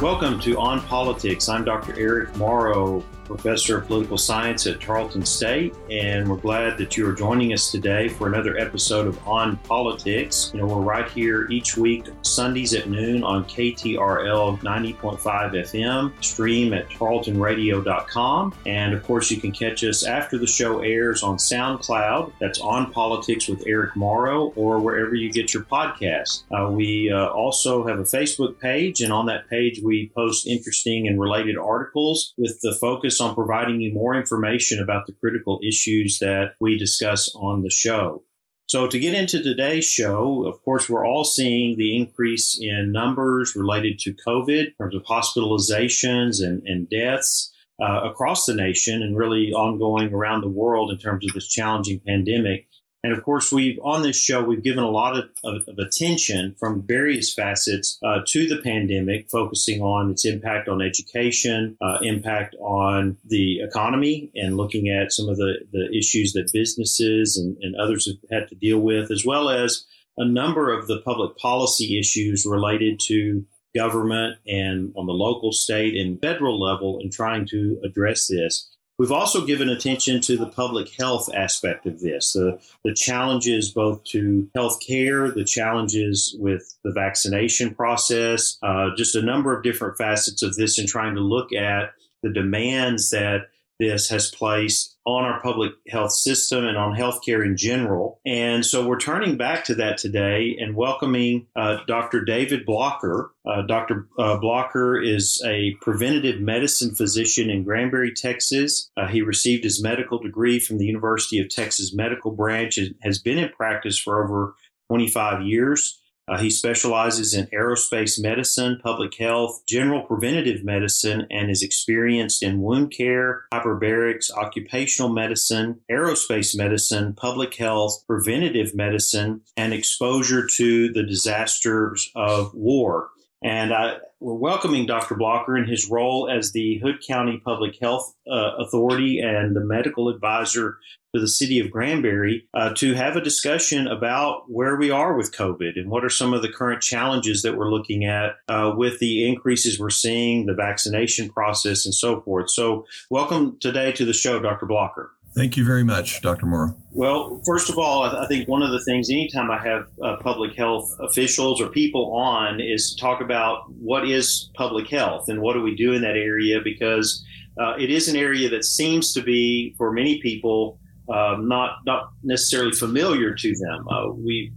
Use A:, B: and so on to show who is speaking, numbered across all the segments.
A: Welcome to On Politics. I'm Dr. Eric Morrow, professor of political science at Tarleton State, and we're glad that you are joining us today for another episode of On Politics. You know, we're right here each week, Sundays at noon on KTRL 90.5 FM, stream at tarletonradio.com, and of course, you can catch us after the show airs on SoundCloud. That's On Politics with Eric Morrow, or wherever you get your podcast. Uh, we uh, also have a Facebook page, and on that page, we post interesting and related articles with the focus on providing you more information about the critical issues that we discuss on the show. So, to get into today's show, of course, we're all seeing the increase in numbers related to COVID in terms of hospitalizations and, and deaths uh, across the nation and really ongoing around the world in terms of this challenging pandemic. And of course, we've on this show, we've given a lot of, of, of attention from various facets uh, to the pandemic, focusing on its impact on education, uh, impact on the economy, and looking at some of the, the issues that businesses and, and others have had to deal with, as well as a number of the public policy issues related to government and on the local, state, and federal level in trying to address this. We've also given attention to the public health aspect of this, the, the challenges both to health care, the challenges with the vaccination process, uh, just a number of different facets of this, and trying to look at the demands that this has placed on our public health system and on healthcare in general. And so we're turning back to that today and welcoming uh, Dr. David Blocker. Uh, Dr. Uh, Blocker is a preventative medicine physician in Granbury, Texas. Uh, he received his medical degree from the University of Texas Medical Branch and has been in practice for over 25 years. Uh, he specializes in aerospace medicine, public health, general preventative medicine, and is experienced in wound care, hyperbarics, occupational medicine, aerospace medicine, public health, preventative medicine, and exposure to the disasters of war. And I, we're welcoming Dr. Blocker in his role as the Hood County Public Health uh, Authority and the medical advisor to the city of Granbury uh, to have a discussion about where we are with COVID and what are some of the current challenges that we're looking at uh, with the increases we're seeing, the vaccination process, and so forth. So, welcome today to the show, Dr. Blocker.
B: Thank you very much, Dr. Moore.
A: Well, first of all, I think one of the things, anytime I have uh, public health officials or people on, is to talk about what is public health and what do we do in that area because uh, it is an area that seems to be, for many people, uh, not not necessarily familiar to them. Uh, we,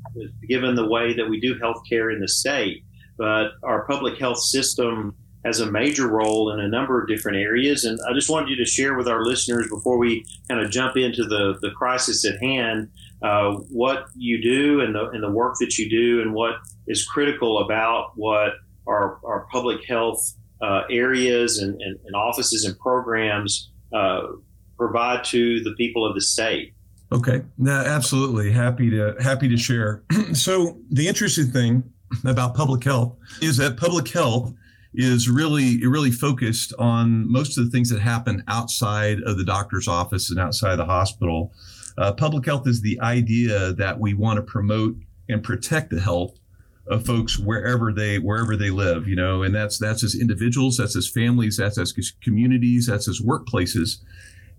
A: given the way that we do healthcare in the state, but our public health system has a major role in a number of different areas. And I just wanted you to share with our listeners before we kind of jump into the, the crisis at hand uh, what you do and the, and the work that you do and what is critical about what our, our public health uh, areas and, and, and, offices and programs uh, provide to the people of the state.
B: Okay, no, absolutely happy to happy to share. so the interesting thing about public health is that public health is really really focused on most of the things that happen outside of the doctor's office and outside the hospital. Uh, public health is the idea that we want to promote and protect the health of folks wherever they wherever they live. You know, and that's that's as individuals, that's as families, that's as communities, that's as workplaces.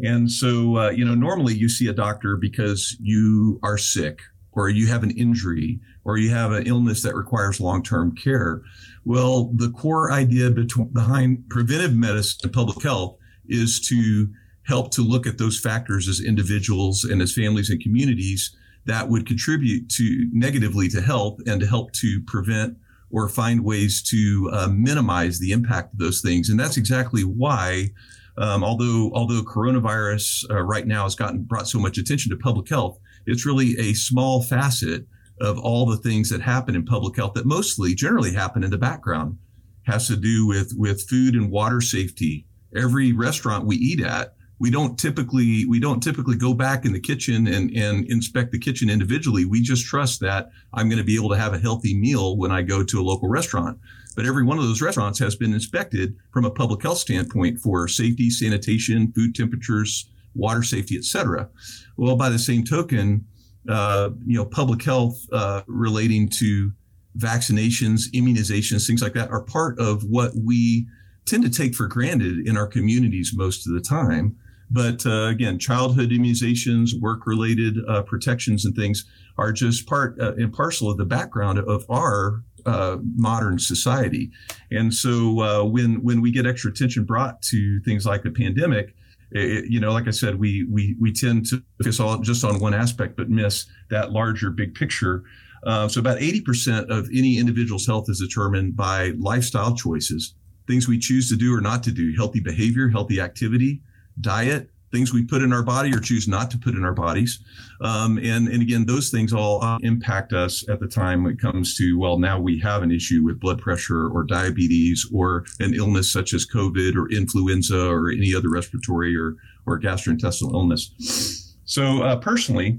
B: And so, uh, you know, normally you see a doctor because you are sick or you have an injury or you have an illness that requires long-term care. Well, the core idea between, behind preventive medicine and public health is to help to look at those factors as individuals and as families and communities that would contribute to negatively to health and to help to prevent or find ways to uh, minimize the impact of those things. And that's exactly why, um, although although coronavirus uh, right now has gotten brought so much attention to public health, it's really a small facet of all the things that happen in public health that mostly generally happen in the background has to do with with food and water safety. Every restaurant we eat at we don't typically we don't typically go back in the kitchen and, and inspect the kitchen individually. We just trust that i'm going to be able to have a healthy meal when i go to a local restaurant. But every one of those restaurants has been inspected from a public health standpoint for safety sanitation food temperatures water safety etc well by the same token uh, you know, public health uh, relating to vaccinations, immunizations, things like that are part of what we tend to take for granted in our communities most of the time. But uh, again, childhood immunizations, work related uh, protections, and things are just part uh, and parcel of the background of our uh, modern society. And so uh, when when we get extra attention brought to things like the pandemic, it, you know, like I said, we we we tend to focus all just on one aspect, but miss that larger big picture. Uh, so about 80% of any individual's health is determined by lifestyle choices, things we choose to do or not to do, healthy behavior, healthy activity, diet, things we put in our body or choose not to put in our bodies. Um, and, and again, those things all uh, impact us at the time when it comes to, well, now we have an issue with blood pressure or diabetes or an illness such as COVID or influenza or any other respiratory or, or gastrointestinal illness. So uh, personally,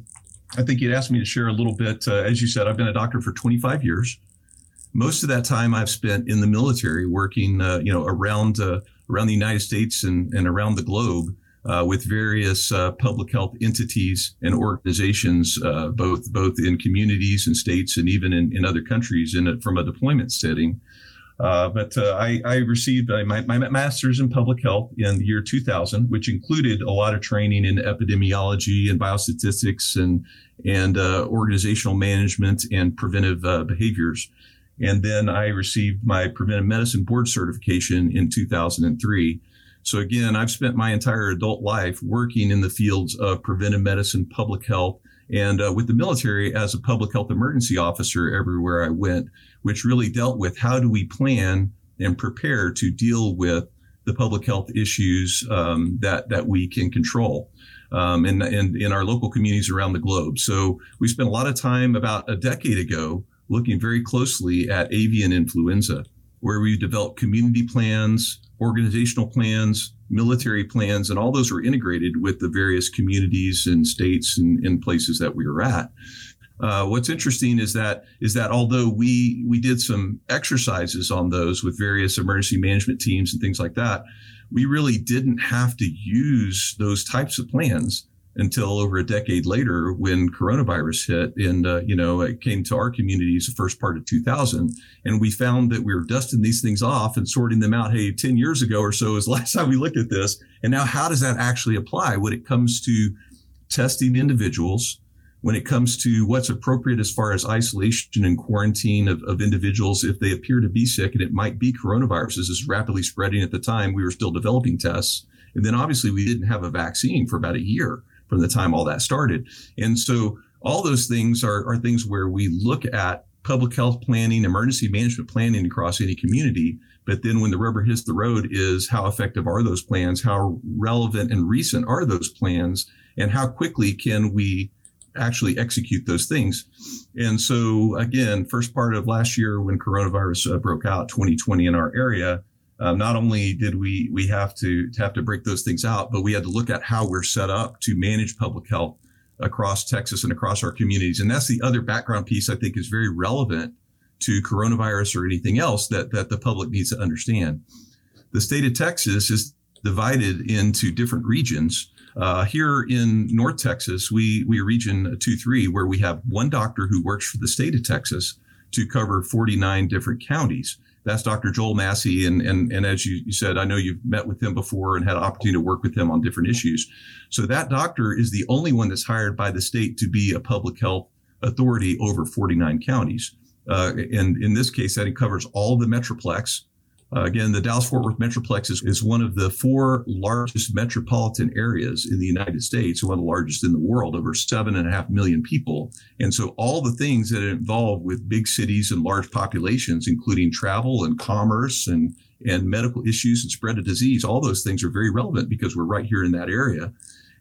B: I think you'd asked me to share a little bit. Uh, as you said, I've been a doctor for 25 years. Most of that time I've spent in the military working, uh, you know, around uh, around the United States and, and around the globe uh, with various uh, public health entities and organizations, uh, both both in communities and states and even in, in other countries in a, from a deployment setting. Uh, but uh, I, I, received my, my, master's in public health in the year 2000, which included a lot of training in epidemiology and biostatistics and and uh, organizational management and preventive behaviors. And then I received my preventive medicine board certification in 2003. So again, I've spent my entire adult life working in the fields of preventive medicine, public health, and uh, with the military as a public health emergency officer everywhere I went, which really dealt with how do we plan and prepare to deal with the public health issues um, that that we can control. Um, and, and in our local communities around the globe. So we spent a lot of time about a decade ago looking very closely at avian influenza, where we developed community plans, organizational plans, military plans, and all those were integrated with the various communities and states and, and places that we were at. Uh, what's interesting is that is that although we we did some exercises on those with various emergency management teams and things like that, we really didn't have to use those types of plans until over a decade later when coronavirus hit and uh, you know it came to our communities the first part of 2000 and we found that we were dusting these things off and sorting them out hey 10 years ago or so is last time we looked at this. And now how does that actually apply when it comes to testing individuals when it comes to what's appropriate as far as isolation and quarantine of, of individuals if they appear to be sick and it might be coronavirus as is rapidly spreading? At the time we were still developing tests. And then obviously we didn't have a vaccine for about a year from the time all that started. And so all those things are, are things where we look at public health planning, emergency management planning across any community. But then when the rubber hits the road is how effective are those plans? How relevant and recent are those plans? And how quickly can we actually execute those things? And so again, first part of last year when coronavirus uh, broke out 2020 in our area, um, not only did we we have to, to have to break those things out, but we had to look at how we're set up to manage public health across Texas and across our communities. And that's the other background piece I think is very relevant to coronavirus or anything else that that the public needs to understand. The state of Texas is divided into different regions. Uh, here in North Texas, we we region two three where we have one doctor who works for the state of Texas to cover 49 different counties that's Dr. Joel Massey. And, and, and as you, you said, I know you've met with him before and had an opportunity to work with him on different issues. So that doctor is the only one that's hired by the state to be a public health authority over 49 counties. Uh, and in this case, that covers all the Metroplex, uh, again, the Dallas Fort Worth Metroplex is, is one of the four largest metropolitan areas in the United States, one of the largest in the world, over seven and a half million people. And so all the things that involve with big cities and large populations, including travel and commerce and, and medical issues and spread of disease, all those things are very relevant because we're right here in that area.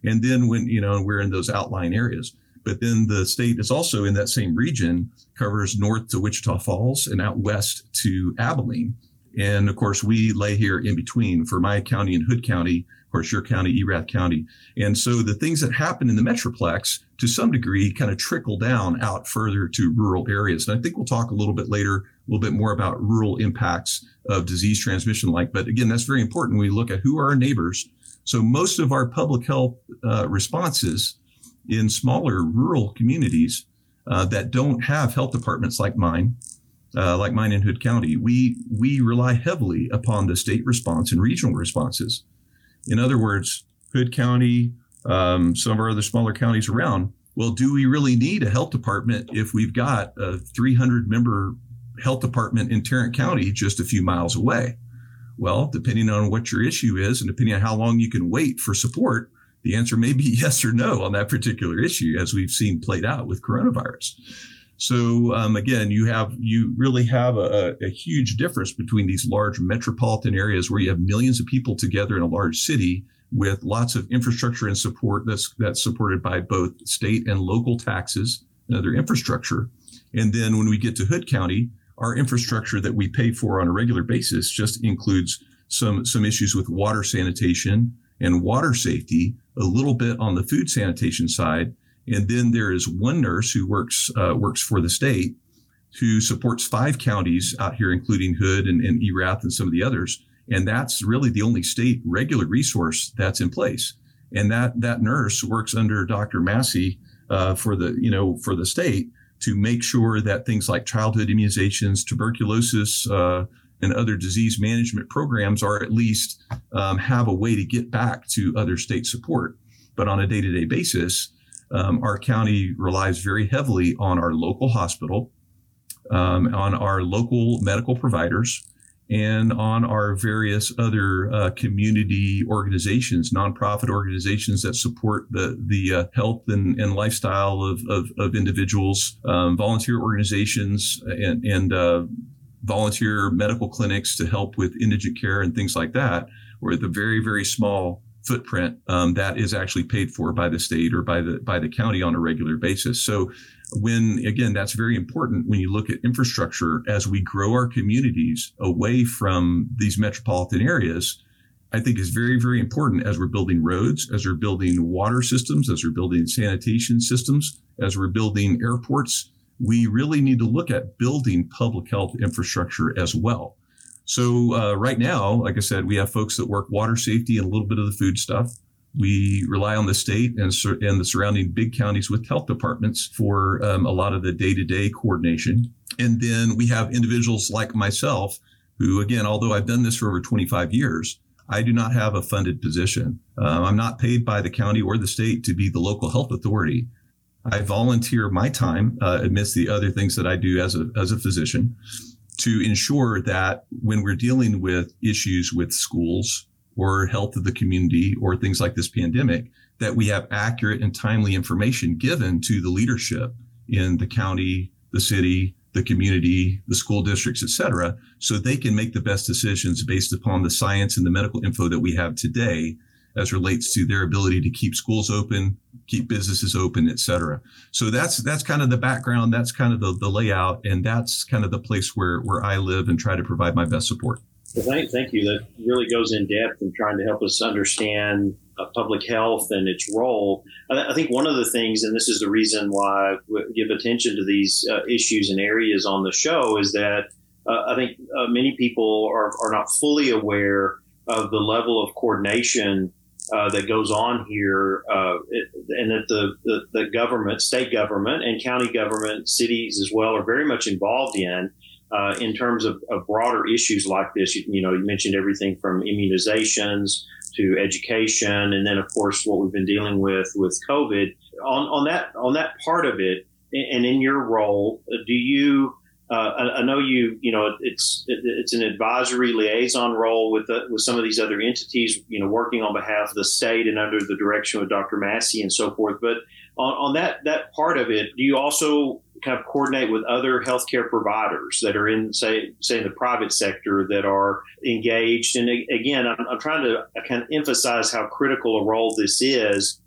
B: And then when, you know, we're in those outlying areas but then the state is also in that same region, covers north to Wichita Falls and out west to Abilene. And of course, we lay here in between for my county and Hood County, of course, your county, Erath County. And so the things that happen in the Metroplex to some degree kind of trickle down out further to rural areas. And I think we'll talk a little bit later, a little bit more about rural impacts of disease transmission like. But again, that's very important. We look at who are our neighbors. So most of our public health uh, responses in smaller rural communities uh, that don't have health departments like mine uh, like mine in Hood County, we we rely heavily upon the state response and regional responses. In other words, Hood County, um, some of our other smaller counties around. Well, do we really need a health department if we've got a 300 member health department in Tarrant County just a few miles away? Well, depending on what your issue is and depending on how long you can wait for support, the answer may be yes or no on that particular issue, as we've seen played out with coronavirus. So um, again, you have you really have a, a, huge difference between these large metropolitan areas where you have millions of people together in a large city with lots of infrastructure and support that's that's supported by both state and local taxes and other infrastructure. And then when we get to Hood County, our infrastructure that we pay for on a regular basis just includes some some issues with water sanitation and water safety, a little bit on the food sanitation side, and then there is one nurse who works uh, works for the state who supports five counties out here, including Hood and, and Erath and some of the others. And that's really the only state regular resource that's in place. And that that nurse works under Dr. Massey uh, for the you know for the state to make sure that things like childhood immunizations, tuberculosis, uh, and other disease management programs are at least um, have a way to get back to other state support. But on a day to day basis, um, our county relies very heavily on our local hospital, um, on our local medical providers, and on our various other uh, community organizations, nonprofit organizations that support the the uh, health and, and lifestyle of, of, of individuals, um, volunteer organizations, and, and uh, volunteer medical clinics to help with indigent care and things like that. We're the very very small footprint um, that is actually paid for by the state or by the by the county on a regular basis. So when again that's very important when you look at infrastructure as we grow our communities away from these metropolitan areas i think is very very important as we're building roads as we're building water systems as we're building sanitation systems as we're building airports we really need to look at building public health infrastructure as well so uh, right now like i said we have folks that work water safety and a little bit of the food stuff we rely on the state and, and the surrounding big counties with health departments for um, a lot of the day to day coordination. And then we have individuals like myself who, again, although I've done this for over 25 years, I do not have a funded position. Um, I'm not paid by the county or the state to be the local health authority. I volunteer my time uh, amidst the other things that I do as a, as a physician to ensure that when we're dealing with issues with schools, or health of the community or things like this pandemic, that we have accurate and timely information given to the leadership in the county, the city, the community, the school districts, et cetera, so they can make the best decisions based upon the science and the medical info that we have today as relates to their ability to keep schools open, keep businesses open, et cetera. So that's that's kind of the background, that's kind of the, the layout, and that's kind of the place where where I live and try to provide my best support.
A: Well, thank, thank you. That really goes in depth in trying to help us understand uh, public health and its role. I, I, think one of the things, and this is the reason why we give attention to these uh, issues and areas on the show, is that uh, I think uh, many people are, are not fully aware of the level of coordination uh, that goes on here, uh, it, and that the, the, the government, state government, and county government, cities as well, are very much involved in uh, in terms of, of, broader issues like this. You, you, know, you mentioned everything from immunizations to education, and then of course what we've been dealing with with COVID. On on that on that part of it, and in your role, do you? Uh, I, I, know you. You know, it's it, it's an advisory liaison role with the, with some of these other entities. You know, working on behalf of the state and under the direction of Dr. Massey and so forth. But on, on that that part of it, do you also kind of coordinate with other healthcare providers that are in, say, say in the private sector that are engaged. And again, I'm, I'm trying to kind of emphasize how critical a role this is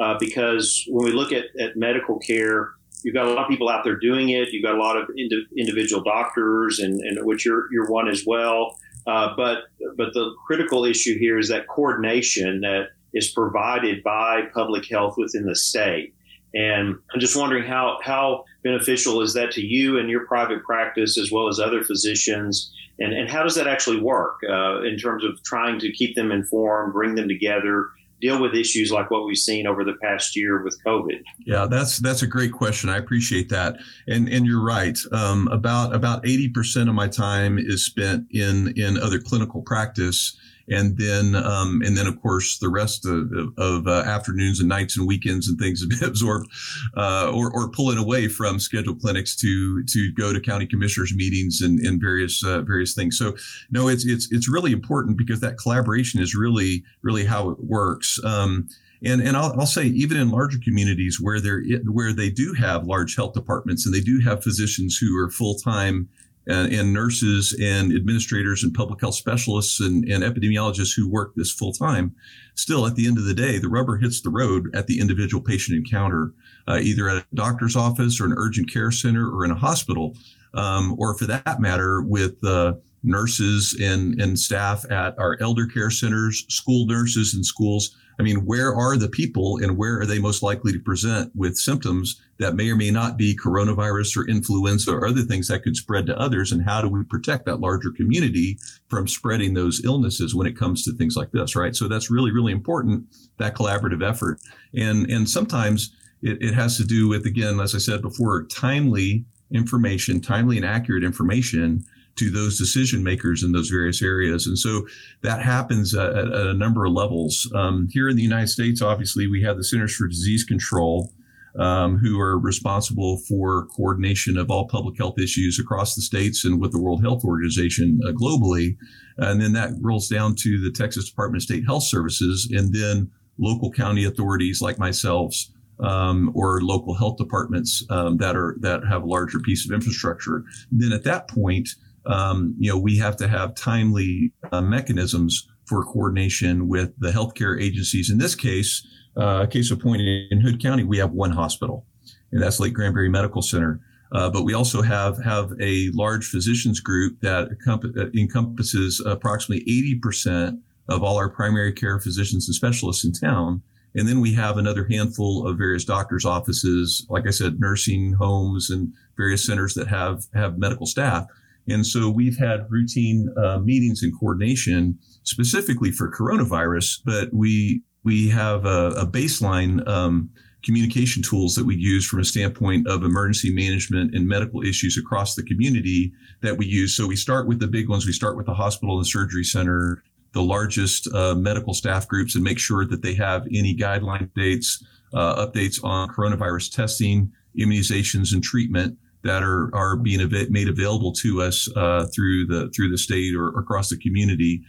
A: uh, because when we look at, at medical care, you've got a lot of people out there doing it. You've got a lot of indi- individual doctors, and, and which you're, you're one as well. Uh, but but the critical issue here is that coordination that is provided by public health within the state. And I'm just wondering how how beneficial is that to you and your private practice as well as other physicians? And, and how does that actually work uh, in terms of trying to keep them informed, bring them together, deal with issues like what we've seen over the past year with COVID?
B: Yeah, that's that's a great question. I appreciate that, and and you're right. Um, about about eighty percent of my time is spent in in other clinical practice and then um, and then of course the rest of, of uh, afternoons and nights and weekends and things have been absorbed uh, or, or pulling away from scheduled clinics to to go to county commissioners meetings and, and various uh, various things. So no, it's it's it's really important because that collaboration is really really how it works. Um, and and I'll, I'll, say even in larger communities where they where they do have large health departments and they do have physicians who are full time and, and, nurses and administrators and public health specialists and, and epidemiologists who work this full time. Still, at the end of the day, the rubber hits the road at the individual patient encounter, uh, either at a doctor's office or an urgent care center or in a hospital, um, or for that matter, with uh, nurses and, and staff at our elder care centers, school nurses in schools I mean, where are the people and where are they most likely to present with symptoms that may or may not be coronavirus or influenza or other things that could spread to others? And how do we protect that larger community from spreading those illnesses when it comes to things like this, right? So that's really, really important, that collaborative effort. And, and sometimes it, it has to do with, again, as I said before, timely information, timely and accurate information to those decision makers in those various areas. And so that happens at, at a number of levels. Um, here in the United States, obviously, we have the Centers for Disease Control. Um, who are responsible for coordination of all public health issues across the states and with the World Health Organization uh, globally. And then that rolls down to the Texas Department of State Health Services and then local county authorities like myself um, or local health departments um, that are that have a larger piece of infrastructure. Then at that point, um, you know, we have to have timely uh, mechanisms for coordination with the healthcare agencies. In this case, uh, case of point in Hood County, we have one hospital, and that's Lake Granbury Medical Center. Uh, but we also have have a large physicians group that uh, encompasses approximately 80% of all our primary care physicians and specialists in town. And then we have another handful of various doctors' offices, like I said, nursing homes and various centers that have have medical staff. And so we've had routine uh, meetings and coordination specifically for coronavirus, but we we have a, a baseline um, communication tools that we use from a standpoint of emergency management and medical issues across the community that we use. So we start with the big ones. We start with the hospital and surgery center, the largest uh, medical staff groups, and make sure that they have any guideline updates, uh, updates on coronavirus testing, immunizations, and treatment that are are being av- made available to us uh, through the through the state or, across the community,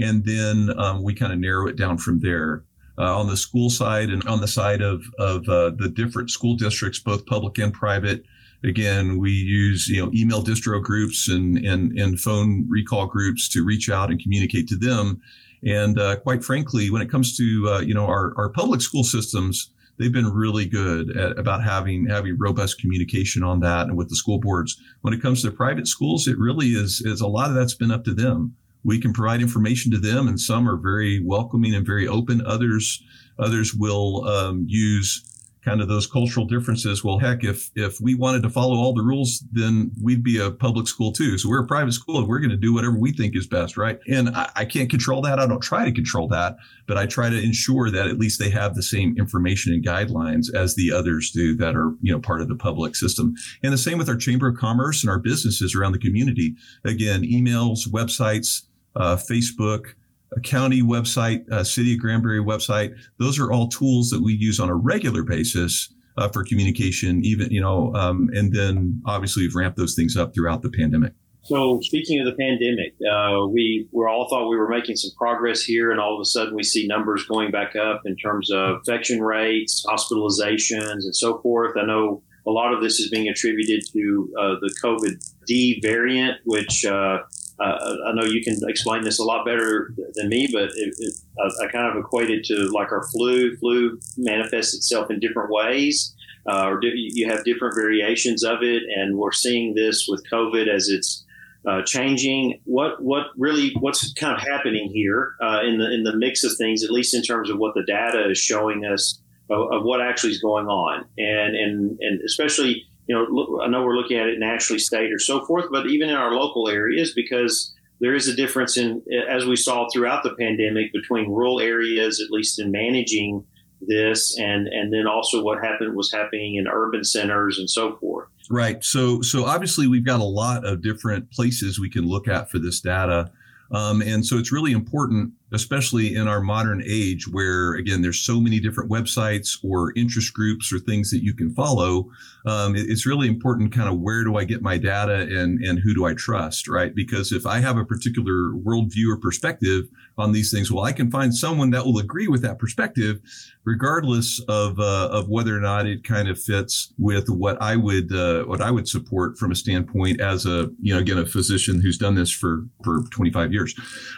B: and then um, we kind of narrow it down from there. Uh, on the school side and on the side of of uh, the different school districts, both public and private, again we use you know email distro groups and and and phone recall groups to reach out and communicate to them. And uh, quite frankly, when it comes to uh, you know our our public school systems they've been really good at about having having robust communication on that and with the school boards. When it comes to private schools, it really is is a lot of that's been up to them. We can provide information to them, and some are very welcoming and very open. Others others will um, use kind of those cultural differences. Well, heck, if if we wanted to follow all the rules, then we'd be a public school too. So we're a private school and we're going to do whatever we think is best, right? And I, I, can't control that. I don't try to control that, but I try to ensure that at least they have the same information and guidelines as the others do that are you know part of the public system. And the same with our chamber of commerce and our businesses around the community. Again, emails, websites, uh, Facebook a county website, a city of Granbury website. Those are all tools that we use on a regular basis uh, for communication, even, you know, um, and then obviously we've ramped those things up throughout the pandemic.
A: So speaking of the pandemic, uh, we we all thought we were making some progress here, and all of a sudden we see numbers going back up in terms of infection rates, hospitalizations, and so forth. I know a lot of this is being attributed to uh, the COVID D variant, which uh, I know you can explain this a lot better than me, but it, it, I, I, kind of equate it to like our flu. Flu manifests itself in different ways, uh, or you have different variations of it, and we're seeing this with COVID as it's uh, changing. What what really what's kind of happening here uh, in the in the mix of things, at least in terms of what the data is showing us of, of what actually is going on, and and and especially you know, I know we're looking at it nationally, state, or so forth, but even in our local areas, because there is a difference in, as we saw throughout the pandemic, between rural areas, at least in managing this, and and then also what happened was happening in urban centers and so forth.
B: Right. So so obviously we've got a lot of different places we can look at for this data. Um, and so it's really important, especially in our modern age where, again, there's so many different websites or interest groups or things that you can follow. Um, it, it's really important kind of where do I get my data and, and who do I trust, right? Because if I have a particular worldview or perspective on these things, well, I can find someone that will agree with that perspective, regardless of, uh, of whether or not it kind of fits with what I would, uh, what I would support from a standpoint as a, you know, again, a physician who's done this for, for 25 years.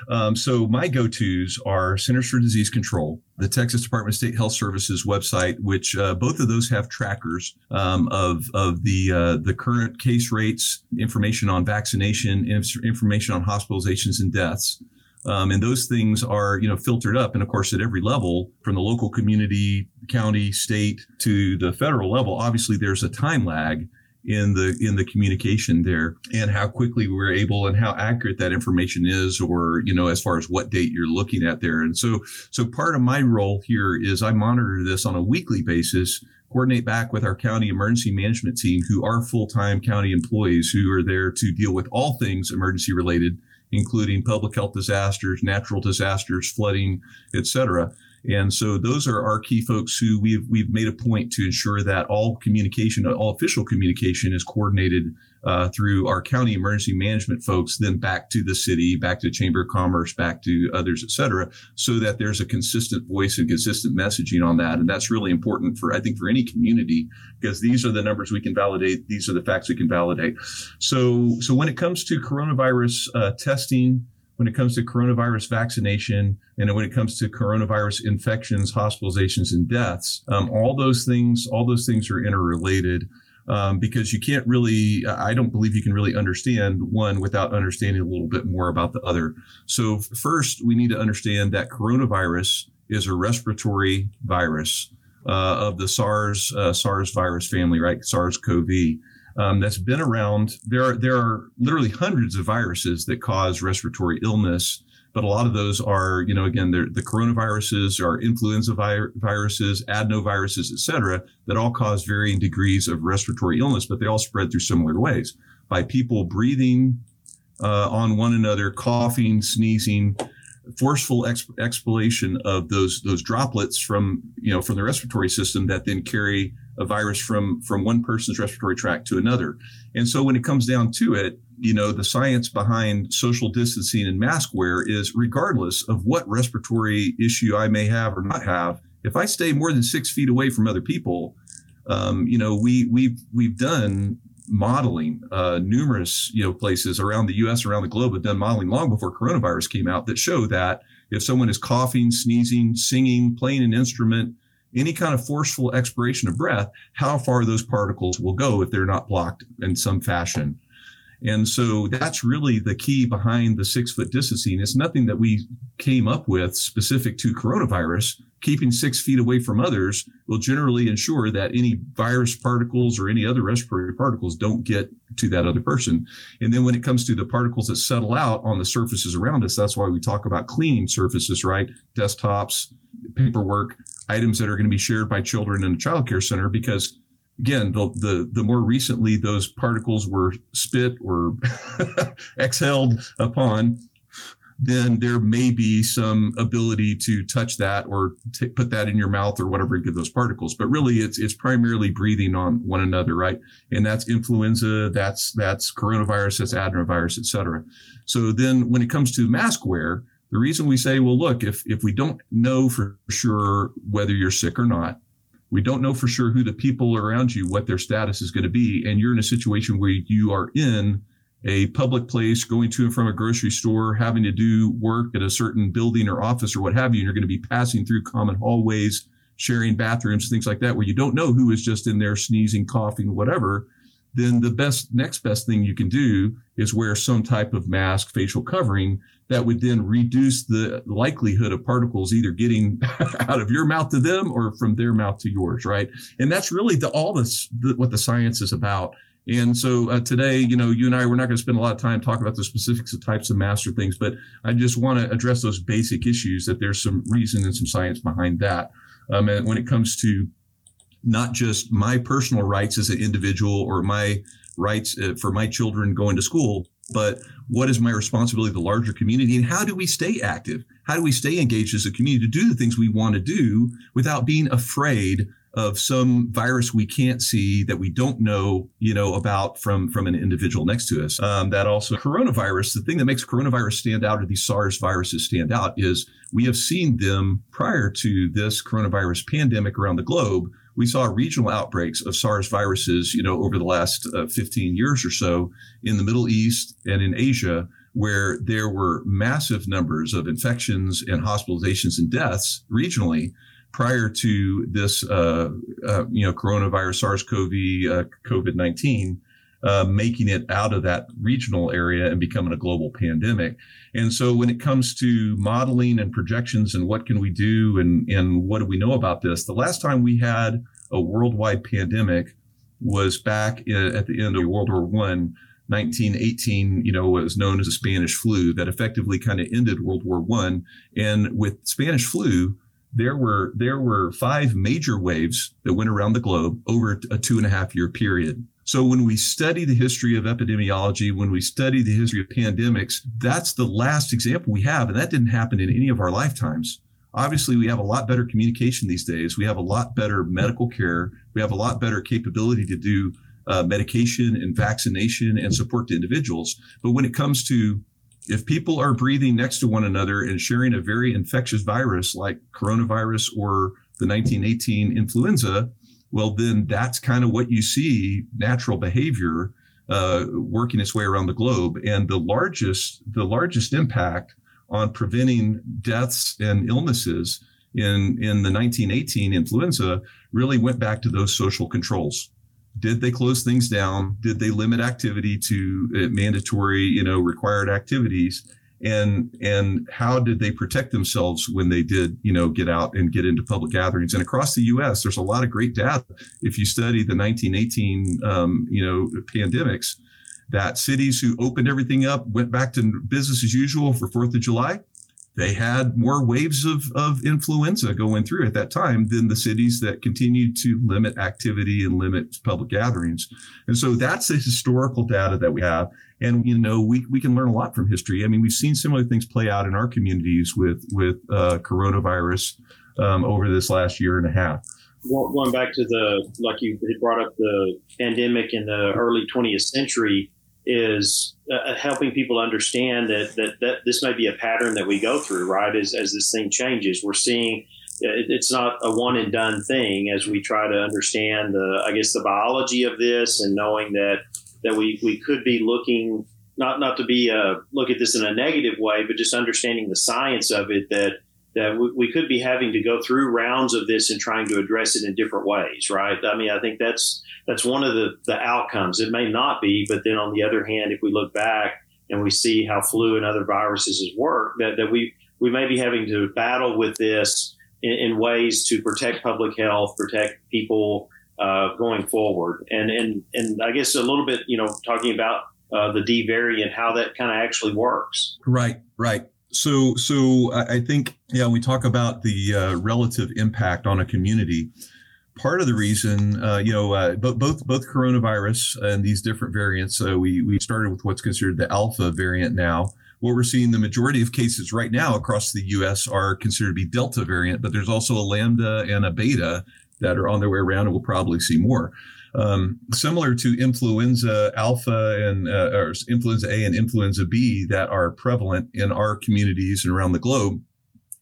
B: Um, so my go-tos are Centers for Disease Control, the Texas Department of State Health Services website, which uh, both of those have trackers um, of of the uh, the current case rates, information on vaccination, information on hospitalizations and deaths. Um, and those things are, you know, filtered up. And of course, at every level, from the local community, county, state to the federal level, obviously there's a time lag in the in the communication there and how quickly we're able and how accurate that information is or you know as far as what date you're looking at there. And so so part of my role here is i monitor this on a weekly basis coordinate back with our county emergency management team who are full-time county employees who are there to deal with all things emergency related including public health disasters natural disasters flooding etc and so those are our key folks who we've we've made a point to ensure that all communication, all official communication, is coordinated uh, through our county emergency management folks, then back to the city, back to Chamber of Commerce, back to others, et cetera, so that there's a consistent voice and consistent messaging on that. And that's really important for I think for any community because these are the numbers we can validate. These are the facts we can validate. So so when it comes to coronavirus uh, testing when it comes to coronavirus vaccination and when it comes to coronavirus infections, hospitalizations, and deaths. Um, all those things, all those things are interrelated. Um, because you can't really, I don't believe you can really understand one without understanding a little bit more about the other. So, first, we need to understand that coronavirus is a respiratory virus uh, of the SARS uh, SARS virus family, right? SARS-CoV um, that's been around. There are there are literally hundreds of viruses that cause respiratory illness, but a lot of those are, you know, again, the coronaviruses are influenza vi- viruses, adenoviruses, et cetera, that all cause varying degrees of respiratory illness, but they all spread through similar ways by people breathing uh, on one another, coughing, sneezing, forceful exp- expulsion of those those droplets from you know from the respiratory system that then carry a virus from from one person's respiratory tract to another. And so when it comes down to it, you know, the science behind social distancing and mask wear is regardless of what respiratory issue I may have or not have, if I stay more than six feet away from other people, um, you know, we we've we've done modeling uh, numerous you know places around the U.S. around the globe have done modeling long before coronavirus came out that show that if someone is coughing, sneezing, singing, playing an instrument, any kind of forceful expiration of breath, how far those particles will go if they're not blocked in some fashion. And so that's really the key behind the six foot distancing. It's nothing that we came up with specific to coronavirus. Keeping six feet away from others will generally ensure that any virus particles or any other respiratory particles don't get to that other person. And then when it comes to the particles that settle out on the surfaces around us, that's why we talk about cleaning surfaces, right? Desktops, paperwork, items that are going to be shared by children in a child care center because again the, the, the more recently those particles were spit or exhaled upon then there may be some ability to touch that or t- put that in your mouth or whatever and those particles. But really, it's it's primarily breathing on one another, right? And that's influenza, that's that's coronavirus, that's adenovirus, et cetera. So then, when it comes to mask wear, the reason we say, well, look, if, if we don't know for sure whether you're sick or not, we don't know for sure who the people around you, what their status is going to be, and you're in a situation where you are in a public place, going to and from a grocery store, having to do work at a certain building or office or what have you, and you're going to be passing through common hallways, sharing bathrooms, things like that, where you don't know who is just in there sneezing, coughing, whatever then the best next best thing you can do is wear some type of mask, facial covering that would then reduce the likelihood of particles either getting out of your mouth to them or from their mouth to yours, right? And that's really the, all this the, what the science is about. And so uh, today, you know, you and I, we're not going to spend a lot of time talking about the specifics of types of master things, but I just want to address those basic issues that there's some reason and some science behind that. Um, and when it comes to not just my personal rights as an individual or my rights uh, for my children going to school, but what is my responsibility to the larger community and how do we stay active? How do we stay engaged as a community to do the things we want to do without being afraid of some virus we can't see that we don't know, you know, about from from an individual next to us. Um, that also coronavirus. The thing that makes coronavirus stand out, or these SARS viruses stand out, is we have seen them prior to this coronavirus pandemic around the globe we saw regional outbreaks of SARS viruses, you know, over the last uh, 15 years or so in the Middle East and in Asia, where there were massive numbers of infections and hospitalizations and deaths regionally prior to this, uh, uh, you know, coronavirus, SARS-CoV, uh, COVID-19. Uh, making it out of that regional area and becoming a global pandemic. And so when it comes to modeling and projections and what can we do and, and what do we know about this, the last time we had a worldwide pandemic was back in, at the end of World War One. 1918, you know, was known as the Spanish flu that effectively kind of ended World War One. And with Spanish flu, there were there were five major waves that went around the globe over a two and a half year period. So when we study the history of epidemiology, when we study the history of pandemics, that's the last example we have. And that didn't happen in any of our lifetimes. Obviously, we have a lot better communication these days. We have a lot better medical care. We have a lot better capability to do uh, medication and vaccination and support to individuals. But when it comes to if people are breathing next to one another and sharing a very infectious virus like coronavirus or the 1918 influenza, well, then that's kind of what you see natural behavior uh, working its way around the globe. And the largest, the largest impact on preventing deaths and illnesses in, in the 1918 influenza really went back to those social controls. Did they close things down? Did they limit activity to uh, mandatory, you know, required activities? and and how did they protect themselves when they did you know get out and get into public gatherings and across the us there's a lot of great data if you study the 1918 um, you know pandemics that cities who opened everything up went back to business as usual for fourth of july they had more waves of, of influenza going through at that time than the cities that continued to limit activity and limit public gatherings. And so that's the historical data that we have. And, you know, we, we can learn a lot from history. I mean, we've seen similar things play out in our communities with, with uh, coronavirus um, over this last year and a half.
A: Going back to the, like you had brought up the pandemic in the early 20th century, is uh, helping people understand that, that, that this may be a pattern that we go through, right? As, as this thing changes, we're seeing it's not a one and done thing as we try to understand the, I guess, the biology of this and knowing that, that we, we could be looking, not, not to be, uh, look at this in a negative way, but just understanding the science of it that, that we, we could be having to go through rounds of this and trying to address it in different ways, right? I mean, I think that's that's one of the, the outcomes. It may not be, but then on the other hand, if we look back and we see how flu and other viruses worked, that, that we, we may be having to battle with this in, in ways to protect public health, protect people uh, going forward. And, and, and I guess a little bit, you know, talking about uh, the D variant, how that kind of actually works.
B: Right, right. So, so I think, yeah, we talk about the uh, relative impact on a community part of the reason, uh, you know, uh, both both coronavirus and these different variants. We we started with what's considered the alpha variant now. What we're seeing the majority of cases right now across the U.S. are considered to be delta variant, but there's also a lambda and a beta that are on their way around, and we'll probably see more. Um, similar to influenza alpha and uh, or influenza A and influenza B that are prevalent in our communities and around the globe.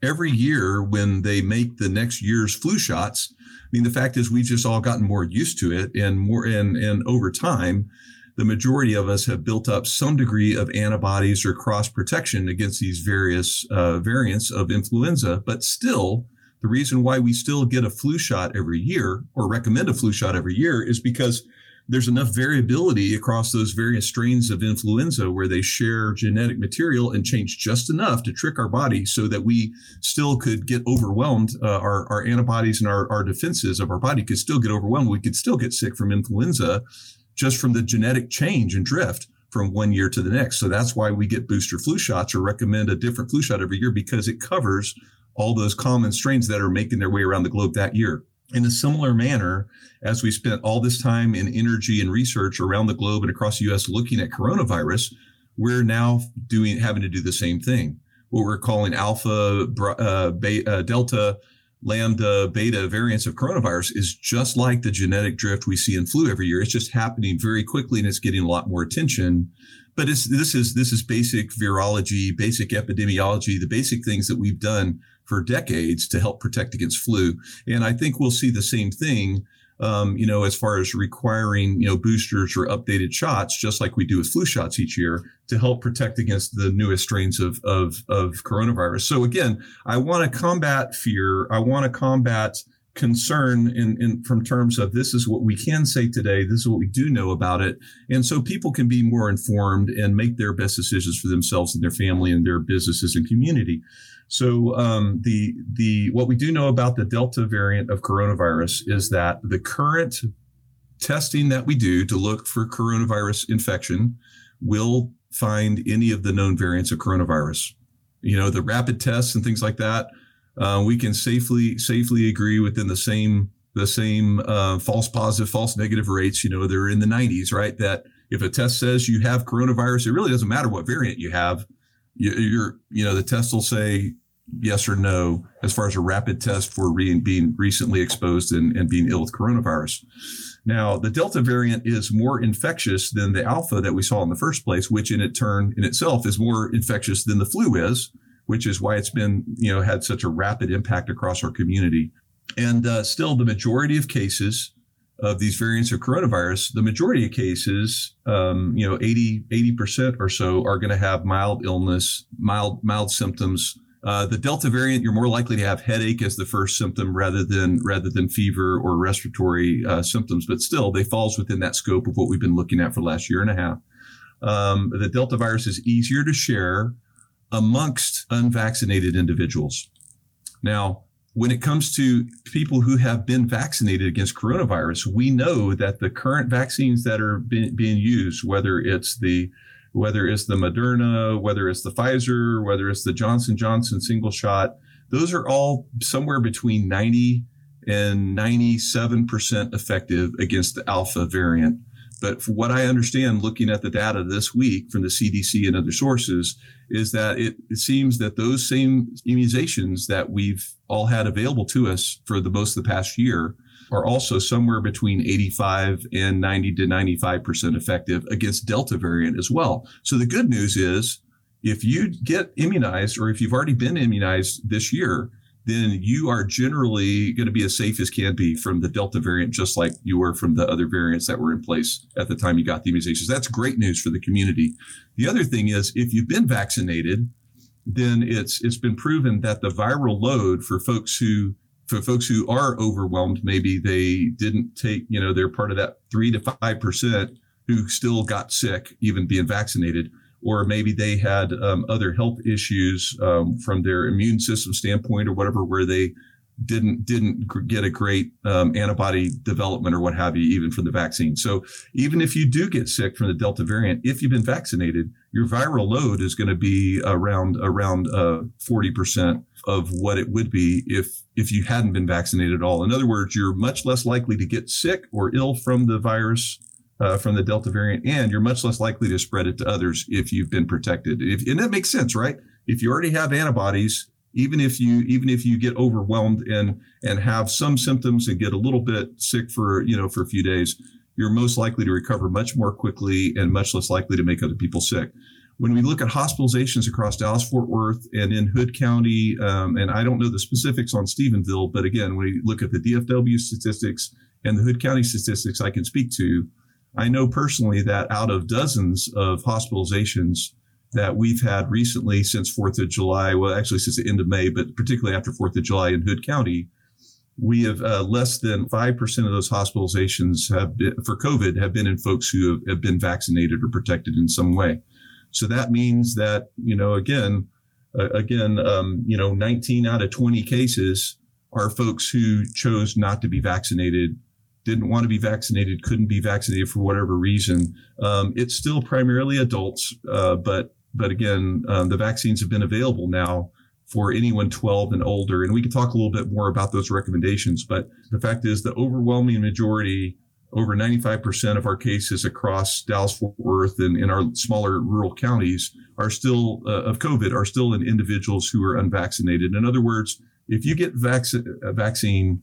B: Every year, when they make the next year's flu shots, I mean, the fact is we've just all gotten more used to it and more and and over time, the majority of us have built up some degree of antibodies or cross protection against these various uh, variants of influenza. But still, the reason why we still get a flu shot every year or recommend a flu shot every year is because there's enough variability across those various strains of influenza where they share genetic material and change just enough to trick our body so that we still could get overwhelmed. Uh, our, our antibodies and our, our defenses of our body could still get overwhelmed. We could still get sick from influenza just from the genetic change and drift from one year to the next. So that's why we get booster flu shots or recommend a different flu shot every year because it covers all those common strains that are making their way around the globe that year. In a similar manner, as we spent all this time and energy and research around the globe and across the US looking at coronavirus, we're now doing having to do the same thing. What we're calling alpha, uh, beta, uh, delta, lambda, beta variants of coronavirus is just like the genetic drift we see in flu every year. It's just happening very quickly and it's getting a lot more attention. But this is this is basic virology, basic epidemiology, the basic things that we've done for decades to help protect against flu. And I think we'll see the same thing um, you know, as far as requiring, you know, boosters or updated shots, just like we do with flu shots each year to help protect against the newest strains of, of, of coronavirus. So again, I want to combat fear. I want to combat concern in, in from terms of this is what we can say today this is what we do know about it and so people can be more informed and make their best decisions for themselves and their family and their businesses and community so um, the the what we do know about the Delta variant of coronavirus is that the current testing that we do to look for coronavirus infection will find any of the known variants of coronavirus. You know, the rapid tests and things like that, uh, we can safely safely agree within the same the same uh, false positive, false negative rates. You know, they're in the 90s, right? That if a test says you have coronavirus, it really doesn't matter what variant you have you're, you know, the test will say yes or no as far as a rapid test for re- being recently exposed and, and being ill with coronavirus. Now, the Delta variant is more infectious than the Alpha that we saw in the first place, which in turn in itself is more infectious than the flu is, which is why it's been, you know, had such a rapid impact across our community. And uh, still, the majority of cases of these variants of coronavirus, the majority of cases, um, you know, 80, 80% or so are going to have mild illness, mild, mild symptoms. Uh, the Delta variant, you're more likely to have headache as the first symptom rather than rather than fever or respiratory uh, symptoms, but still, they falls within that scope of what we've been looking at for the last year and a half. Um, the Delta virus is easier to share amongst unvaccinated individuals. Now, when it comes to people who have been vaccinated against coronavirus, we know that the current vaccines that are being used, whether it's the whether it's the Moderna, whether it's the Pfizer, whether it's the Johnson Johnson single shot, those are all somewhere between 90 and 97% effective against the alpha variant. But for what I understand, looking at the data this week from the CDC and other sources, is that it, it, seems that those same immunizations that we've all had available to us for the most of the past year are also somewhere between 85 and 90 to 95% effective against Delta variant as well. So the good news is if you get immunized or if you've already been immunized this year, then you are generally going to be as safe as can be from the Delta variant, just like you were from the other variants that were in place at the time you got the immunizations. That's great news for the community. The other thing is, if you've been vaccinated, then it's it's been proven that the viral load for folks who for folks who are overwhelmed, maybe they didn't take, you know, they're part of that three to five percent who still got sick, even being vaccinated or maybe they had um, other health issues um, from their immune system standpoint or whatever, where they didn't didn't get a great um, antibody development or what have you, even from the vaccine. So even if you do get sick from the Delta variant, if you've been vaccinated, your viral load is going to be around around uh, forty uh, percent of what it would be if if you hadn't been vaccinated at all. In other words, you're much less likely to get sick or ill from the virus uh, from the Delta variant, and you're much less likely to spread it to others if you've been protected. If, and that makes sense, right? If you already have antibodies, even if you even if you get overwhelmed and and have some symptoms and get a little bit sick for you know for a few days, you're most likely to recover much more quickly and much less likely to make other people sick. When we look at hospitalizations across Dallas Fort Worth and in Hood County, um, and I don't know the specifics on Stephenville, but again, when we look at the DFW statistics and the Hood County statistics, I can speak to I know personally that out of dozens of hospitalizations that we've had recently since Fourth of July, well, actually since the end of May, but particularly after Fourth of July in Hood County, we have uh, less than five percent of those hospitalizations have been, for COVID have been in folks who have, have been vaccinated or protected in some way. So that means that you know again, uh, again, um, you know, 19 out of 20 cases are folks who chose not to be vaccinated didn't want to be vaccinated, couldn't be vaccinated for whatever reason. Um, it's still primarily adults, uh, but but again, um, the vaccines have been available now for anyone 12 and older, and we can talk a little bit more about those recommendations. But the fact is, the overwhelming majority, over 95% of our cases across Dallas Fort Worth and in our smaller rural counties, are still uh, of COVID are still in individuals who are unvaccinated. In other words, if you get vac- a vaccine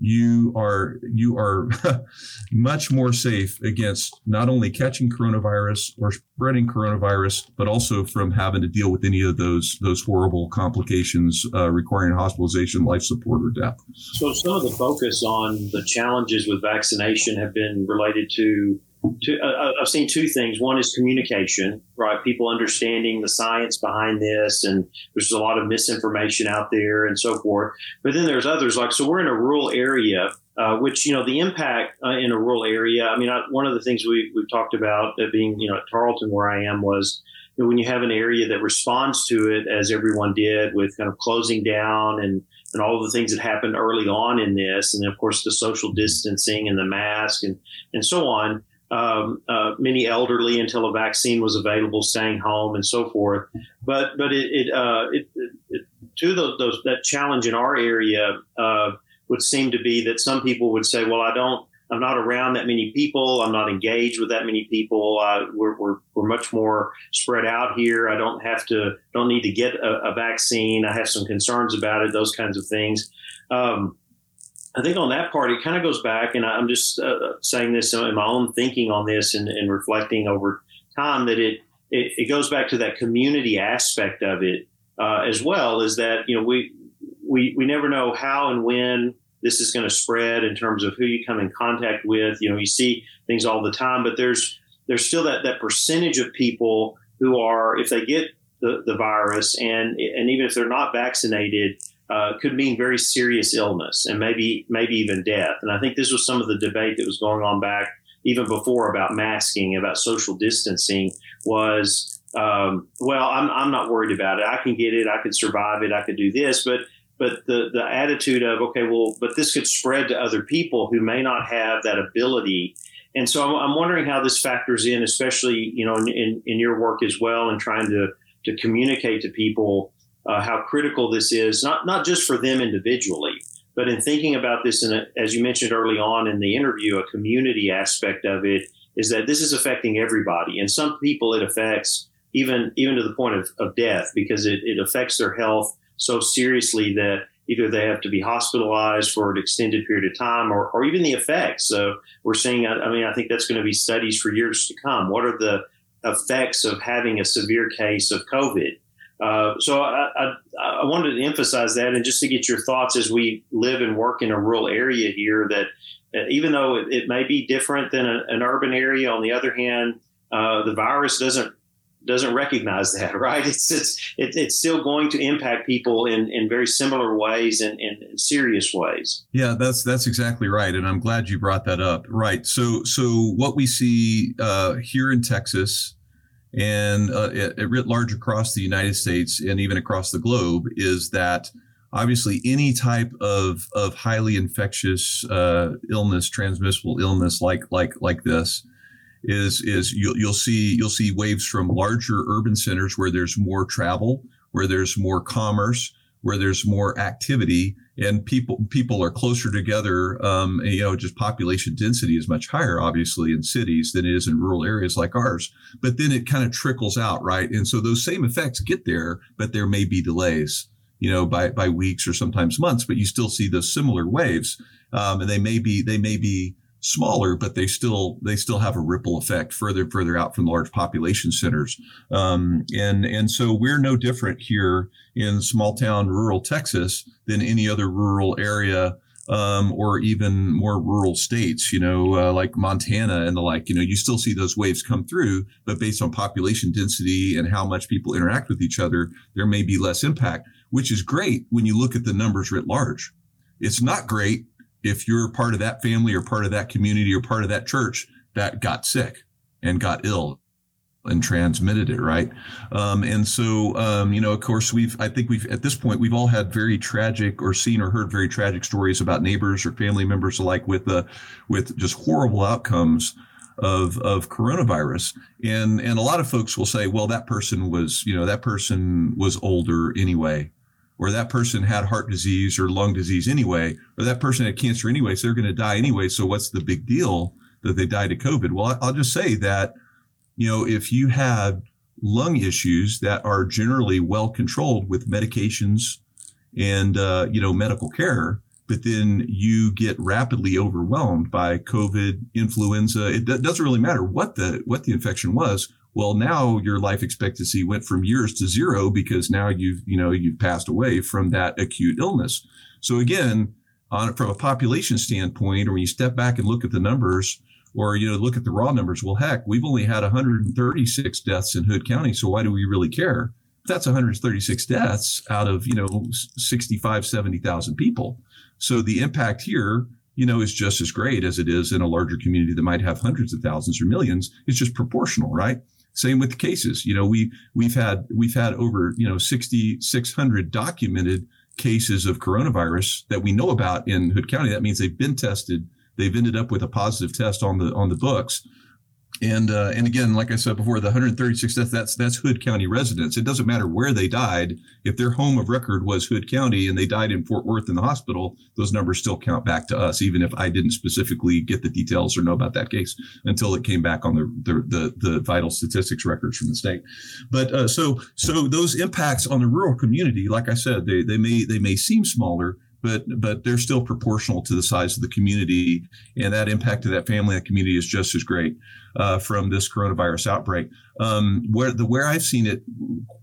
B: you are you are much more safe against not only catching coronavirus or spreading coronavirus, but also from having to deal with any of those those horrible complications uh, requiring hospitalization, life support, or death.
A: So, some of the focus on the challenges with vaccination have been related to uh, uh, I've seen two things. One is communication, right? People understanding the science behind this, and there's a lot of misinformation out there and so forth. But then there's others like, so we're in a rural area, uh, which, you know, the impact uh, in a rural area, I mean, I, one of the things we, we've talked about uh, being, you know, at Tarleton where I am was, you know, when you have an area that responds to it as everyone did with kind of closing down and, and all the things that happened early on in this, and of course the social distancing and the mask and, and so on, um, uh, many elderly until a vaccine was available, staying home and so forth. But but it, it, uh, it, it to those, those, that challenge in our area uh, would seem to be that some people would say, well, I don't. I'm not around that many people. I'm not engaged with that many people. Uh, we're, we're, we're much more spread out here. I don't have to, don't need to get a, a vaccine. I have some concerns about it, those kinds of things. Um, I think on that part, it kind of goes back, and I'm just uh, saying this in my own thinking on this and, and reflecting over time that it, it, it goes back to that community aspect of it uh, as well. Is that you know we we we never know how and when this is going to spread in terms of who you come in contact with. You know, you see things all the time, but there's there's still that that percentage of people who are if they get the, the virus and and even if they're not vaccinated uh, could mean very serious illness and maybe maybe even death. And I think this was some of the debate that was going on back even before about masking, about social distancing. Was um, well, I'm I'm not worried about it. I can get it. I could survive it. I could do this, but but the the attitude of okay, well, but this could spread to other people who may not have that ability. And so I'm, I'm wondering how this factors in, especially you know in, in, in your work as well, and trying to to communicate to people uh, how critical this is, not, not just for them individually, but in thinking about this, in a, as you mentioned early on in the interview, a community aspect of it is that this is affecting everybody. And some people it affects even, even to the point of, of death because it, it affects their health so seriously that either they have to be hospitalized for an extended period of time or, or even the effects. So we're seeing, I mean, I think that's going to be studies for years to come. What are the effects of having a severe case of COVID? Uh, so I, I, I, wanted to emphasize that, and just to get your thoughts as we live and work in a rural area here, that uh, even though it, it, may be different than a, an urban area, on the other hand, uh, the virus doesn't doesn't recognize that, right? It's it's it, it's still going to impact people in, in very similar ways and in serious ways.
B: Yeah, that's that's exactly right, and I'm glad you brought that up. Right. So so what we see uh, here in Texas and uh, writ large across the United States and even across the globe is that obviously any type of of highly infectious uh, illness, transmissible illness like like like this is is you'll, you'll see you'll see waves from larger urban centers where there's more travel, where there's more commerce, where there's more activity and people people are closer together. Um, and, you know, just population density is much higher, obviously, in cities than it is in rural areas like ours. But then it kind of trickles out, right? And so those same effects get there, but there may be delays, you know, by by weeks or sometimes months. But you still see those similar waves, um, and they may be they may be smaller, but they still they still have a ripple effect further further out from large population centers. Um, and and so we're no different here in small town rural Texas than any other rural area. Um, or even more rural states, you know, uh, like Montana and the like, you know, you still see those waves come through, but based on population density and how much people interact with each other, there may be less impact, which is great when you look at the numbers writ large. It's not great if you're part of that family or part of that community or part of that church that got sick and got ill. and transmitted it, right? Um, and so, um, you know, of course, we've, I think we've, at this point, we've all had very tragic or seen or heard very tragic stories about neighbors or family members alike with, uh, with just horrible outcomes of, of coronavirus. And, and a lot of folks will say, well, that person was, you know, that person was older anyway, or that person had heart disease or lung disease anyway, or that person had cancer anyway, so they're going to die anyway. So what's the big deal that they died of COVID? Well, I'll just say that you know, if you had lung issues that are generally well controlled with medications and, uh, you know, medical care, but then you get rapidly overwhelmed by COVID, influenza. It doesn't really matter what the what the infection was. Well, now your life expectancy went from years to zero because now you've you know you've passed away from that acute illness. So again, on from a population standpoint, or when you step back and look at the numbers, or you know look at the raw numbers well heck we've only had 136 deaths in hood county so why do we really care? That's 136 deaths out of you know 65 70000 people. So the impact here you know is just as great as it is in a larger community that might have hundreds of thousands or millions. It's just proportional right same with cases. You know we we've had we've had over you know 6600 documented cases of coronavirus that we know about in hood county. That means they've been tested. They've ended up with a positive test on the on the books. And uh, and again, like I said before, the 136 deaths that's that's Hood County residents. It doesn't matter where they died. If their home of record was Hood County and they died in Fort Worth in the hospital, those numbers still count back to us, even if I didn't specifically get the details or know about that case until it came back on the the the, the vital statistics records from the state. But uh, so so those impacts on the rural community, like I said, they they may they may seem smaller, but but they're still proportional to the size of the community, and that impact to that family and community is just as great uh, from this coronavirus outbreak. Um, where the where I've seen it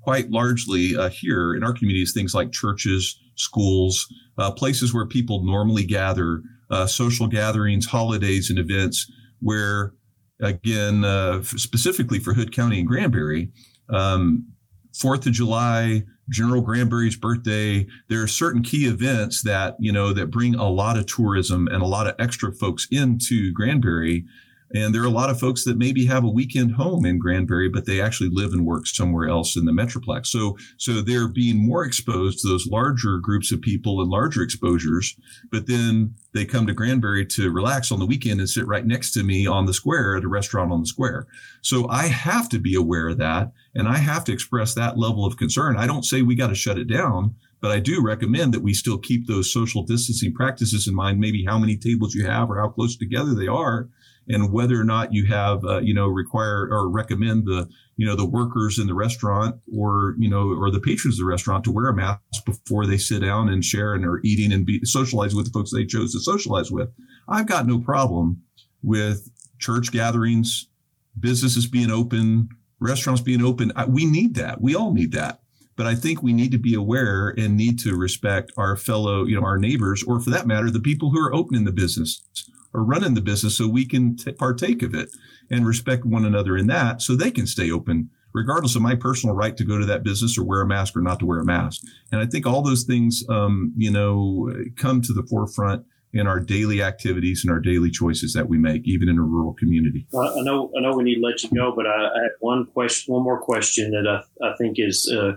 B: quite largely uh, here in our community is things like churches, schools, uh, places where people normally gather, uh, social gatherings, holidays, and events where again, uh, specifically for Hood County and Granbury, um, Fourth of July, General Granbury's birthday. There are certain key events that, you know, that bring a lot of tourism and a lot of extra folks into Granbury. And there are a lot of folks that maybe have a weekend home in Granbury, but they actually live and work somewhere else in the Metroplex. So, so they're being more exposed to those larger groups of people and larger exposures. But then they come to Granbury to relax on the weekend and sit right next to me on the square at a restaurant on the square. So I have to be aware of that and I have to express that level of concern. I don't say we got to shut it down, but I do recommend that we still keep those social distancing practices in mind, maybe how many tables you have or how close together they are and whether or not you have, uh, you know, require or recommend the, you know, the workers in the restaurant or, you know, or the patrons of the restaurant to wear a mask before they sit down and share and are eating and be socializing with the folks they chose to socialize with. I've got no problem with church gatherings, businesses being open, restaurants being open. We need that. We all need that. But I think we need to be aware and need to respect our fellow, you know, our neighbors, or for that matter, the people who are opening the business or running the business so we can t- partake of it and respect one another in that so they can stay open regardless of my personal right to go to that business or wear a mask or not to wear a mask and i think all those things um, you know come to the forefront in our daily activities and our daily choices that we make, even in a rural community.
A: I know, I know, we need to let you go, but I, I have one question, one more question that I, I think is uh,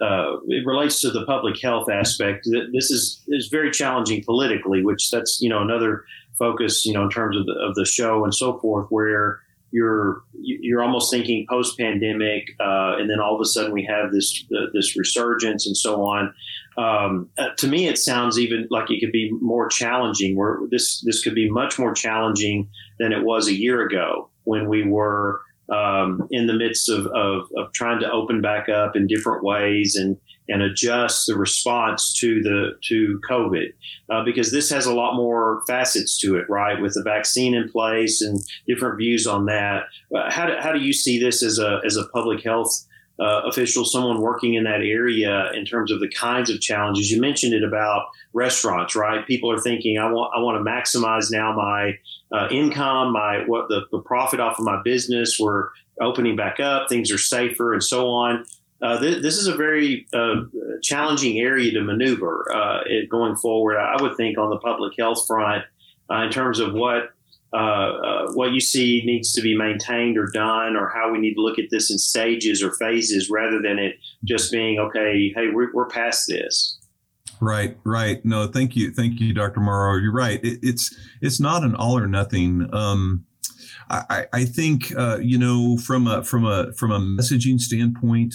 A: uh, it relates to the public health aspect. This is is very challenging politically, which that's you know another focus, you know, in terms of the, of the show and so forth, where you're you're almost thinking post pandemic, uh, and then all of a sudden we have this this resurgence and so on. Um, uh, to me, it sounds even like it could be more challenging. Where this this could be much more challenging than it was a year ago when we were um, in the midst of, of, of trying to open back up in different ways and and adjust the response to the to COVID uh, because this has a lot more facets to it, right? With the vaccine in place and different views on that. Uh, how do, how do you see this as a as a public health uh, official, someone working in that area in terms of the kinds of challenges? You mentioned it about restaurants, right? People are thinking, I want I want to maximize now my uh, income, my what the, the profit off of my business. We're opening back up, things are safer, and so on. Uh, th- this is a very uh, challenging area to maneuver uh, going forward. I would think on the public health front, uh, in terms of what uh, uh, what you see needs to be maintained or done, or how we need to look at this in stages or phases, rather than it just being okay. Hey, we're, we're past this.
B: Right, right. No, thank you, thank you, Dr. Morrow. You're right. It, it's it's not an all or nothing. Um, I, I think uh, you know from a from a from a messaging standpoint,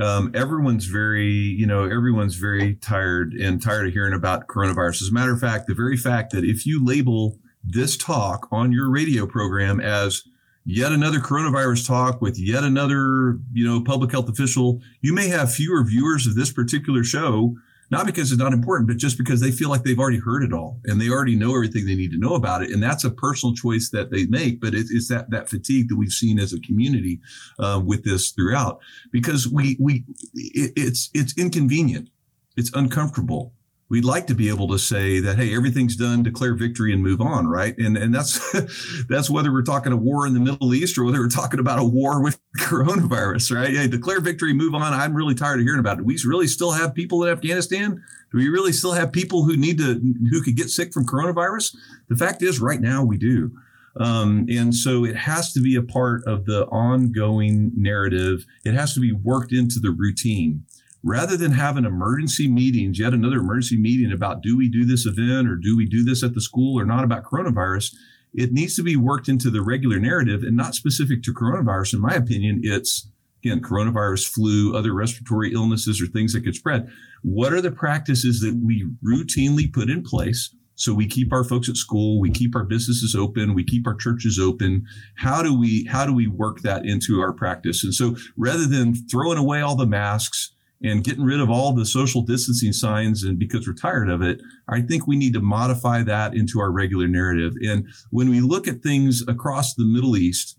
B: um, everyone's very you know everyone's very tired and tired of hearing about coronavirus. As a matter of fact, the very fact that if you label this talk on your radio program as yet another coronavirus talk with yet another you know public health official, you may have fewer viewers of this particular show not because it's not important, but just because they feel like they've already heard it all and they already know everything they need to know about it. And that's a personal choice that they make. But it, it's that that fatigue that we've seen as a community uh, with this throughout, because we we it, it's it's inconvenient, it's uncomfortable we'd like to be able to say that hey everything's done declare victory and move on right? And and that's that's whether we're talking a war in the middle east or whether we're talking about a war with coronavirus right? Hey declare victory move on. I'm really tired of hearing about it. We really still have people in afghanistan? Do we really still have people who need to who could get sick from coronavirus? The fact is right now we do. Um, and so it has to be a part of the ongoing narrative. It has to be worked into the routine rather than have an emergency meeting, yet another emergency meeting about do we do this event or do we do this at the school or not about coronavirus, it needs to be worked into the regular narrative and not specific to coronavirus. In my opinion, it's again, coronavirus, flu, other respiratory illnesses or things that could spread. What are the practices that we routinely put in place? So we keep our folks at school, we keep our businesses open, we keep our churches open. How do we how do we work that into our practice? And so rather than throwing away all the masks, and getting rid of all the social distancing signs and because we're tired of it i think we need to modify that into our regular narrative. And when we look at things across the middle east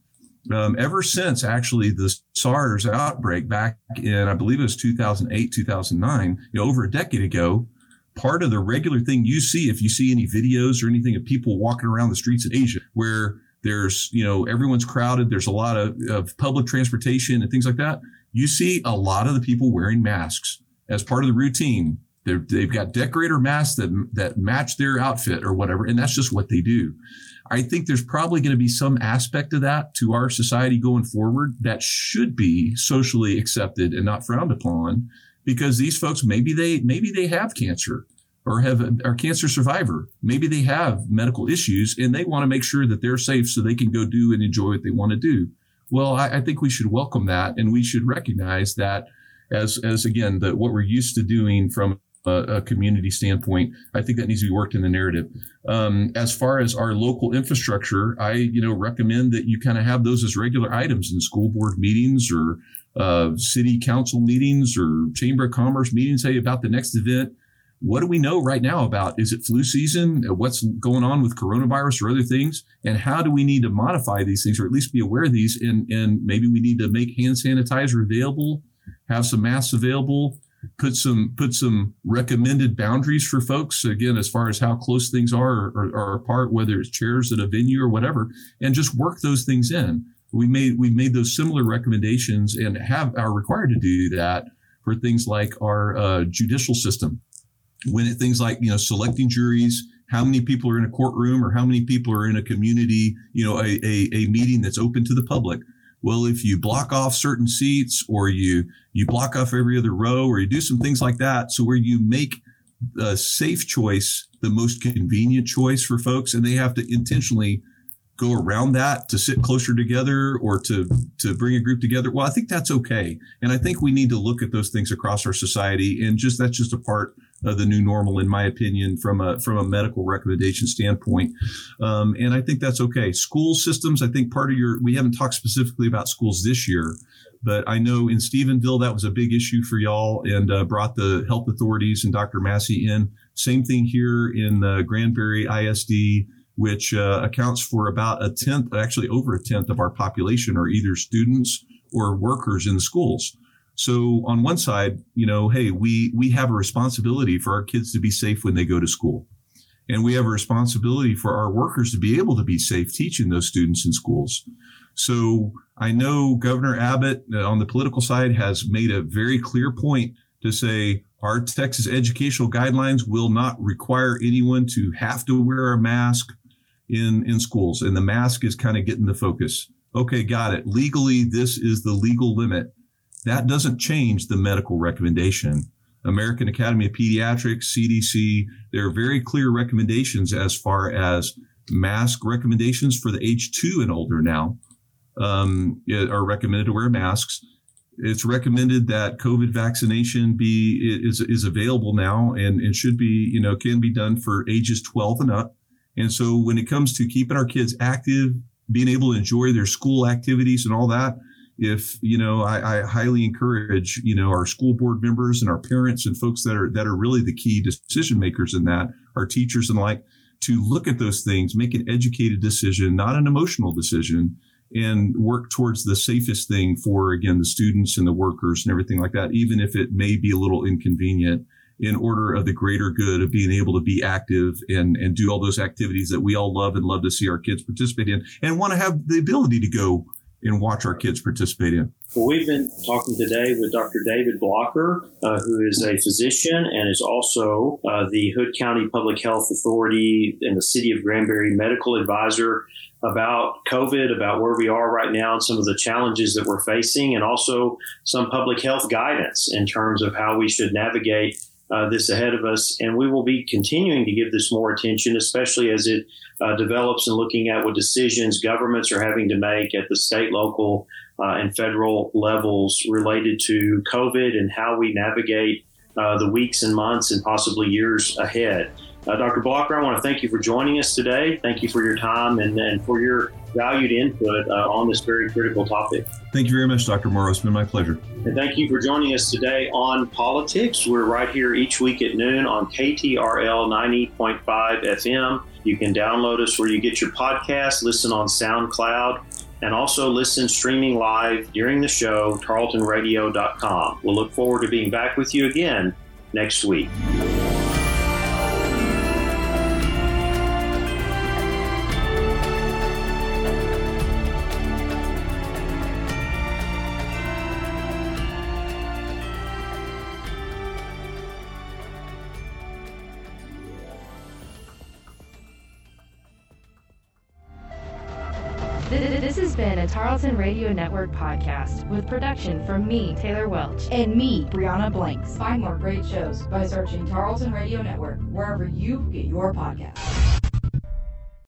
B: um, ever since actually the sars outbreak back in i believe it was 2008 2009 you know, over a decade ago part of the regular thing you see if you see any videos or anything of people walking around the streets in asia where there's you know everyone's crowded there's a lot of, of public transportation and things like that you see a lot of the people wearing masks as part of the routine. they have got decorator masks that, that match their outfit or whatever, and that's just what they do. I think there's probably going to be some aspect of that to our society going forward that should be socially accepted and not frowned upon because these folks maybe they maybe they have cancer or have are cancer survivor maybe they have medical issues and they want to make sure that they're safe so they can go do and enjoy what they want to do well, I, I think we should welcome that, and we should recognize that as as again the, what we're used to doing from a, a, community standpoint. I think that needs to be worked in the narrative. Um, as far as our local infrastructure, I you know recommend that you kind of have those as regular items in school board meetings or uh, city council meetings or chamber of commerce meetings. Hey, about the next event what do we know right now about is it flu season? What's going on with coronavirus or other things? And how do we need to modify these things or at least be aware of these? And and maybe we need to make hand sanitizer available have some masks available put some put some recommended boundaries for folks again as far as how close things are or, or apart whether it's chairs at a venue or whatever and just work those things in. We made we made those similar recommendations and have are required to do that for things like our uh, judicial system when it, things like you know selecting juries how many people are in a courtroom or how many people are in a community you know a, a, a meeting that's open to the public. Well if you block off certain seats or you you block off every other row or you do some things like that so where you make a safe choice the most convenient choice for folks and they have to intentionally go around that to sit closer together or to to bring a group together well i think that's okay. And i think we need to look at those things across our society and just that's just a part of the new normal in my opinion from a from a medical recommendation standpoint um, and i think that's okay school systems i think part of your we haven't talked specifically about schools this year but I know in Stephenville that was a big issue for y'all and uh, brought the health authorities and Dr. Massey in. Same thing here in uh, Granbury ISD which uh, accounts for about a tenth, actually over a tenth of our population are either students or workers in the schools. So on one side, you know, hey, we we have a responsibility for our kids to be safe when they go to school. And we have a responsibility for our workers to be able to be safe teaching those students in schools. So I know Governor Abbott uh, on the political side has made a very clear point to say our Texas educational guidelines will not require anyone to have to wear a mask in in schools, and the mask is kind of getting the focus. Okay, got it. Legally, this is the legal limit. That doesn't change the medical recommendation. American Academy of Pediatrics, CDC, there are very clear recommendations as far as mask recommendations for the age two and older now um, are recommended to wear masks. It's recommended that COVID vaccination be is is available now and, and should be you know can be done for ages 12 and up. And so when it comes to keeping our kids active, being able to enjoy their school activities and all that, if you know I, I, highly encourage you know our school board members and our parents and folks that are that are really the key decision makers in that our teachers and like to look at those things make an educated decision not an emotional decision and work towards the safest thing for again the students and the workers and everything like that even if it may be a little inconvenient in order of the greater good of being able to be active and and do all those activities that we all love and love to see our kids participate in and want to have the ability to go and watch our kids participate in.
A: Well, we've been talking today with Dr. David Blocker, uh, who is a physician and is also uh, the Hood County Public Health Authority and the City of Granbury medical advisor about COVID, about where we are right now and some of the challenges that we're facing, and also some public health guidance in terms of how we should navigate uh, this ahead of us. And we will be continuing to give this more attention, especially as it uh, develops and looking at what decisions governments are having to make at the state, local, uh, and federal levels related to COVID and how we navigate uh, the weeks and months and possibly years ahead. Uh, Dr. Blocker, I want to thank you for joining us today. Thank you for your time and, and for your valued input uh, on this very critical topic.
B: Thank you very much, Dr. Morrow. It's been my pleasure.
A: And thank you for joining us today on Politics. We're right here each week at noon on KTRL 90.5 FM. You can download us where you get your podcast, listen on SoundCloud, and also listen streaming live during the show, tarletonradio.com. We'll look forward to being back with you again next week.
C: Radio Network podcast with production from me, Taylor Welch,
D: and me, Brianna Blanks.
E: Find more great shows by searching Tarleton Radio Network wherever you get your podcast.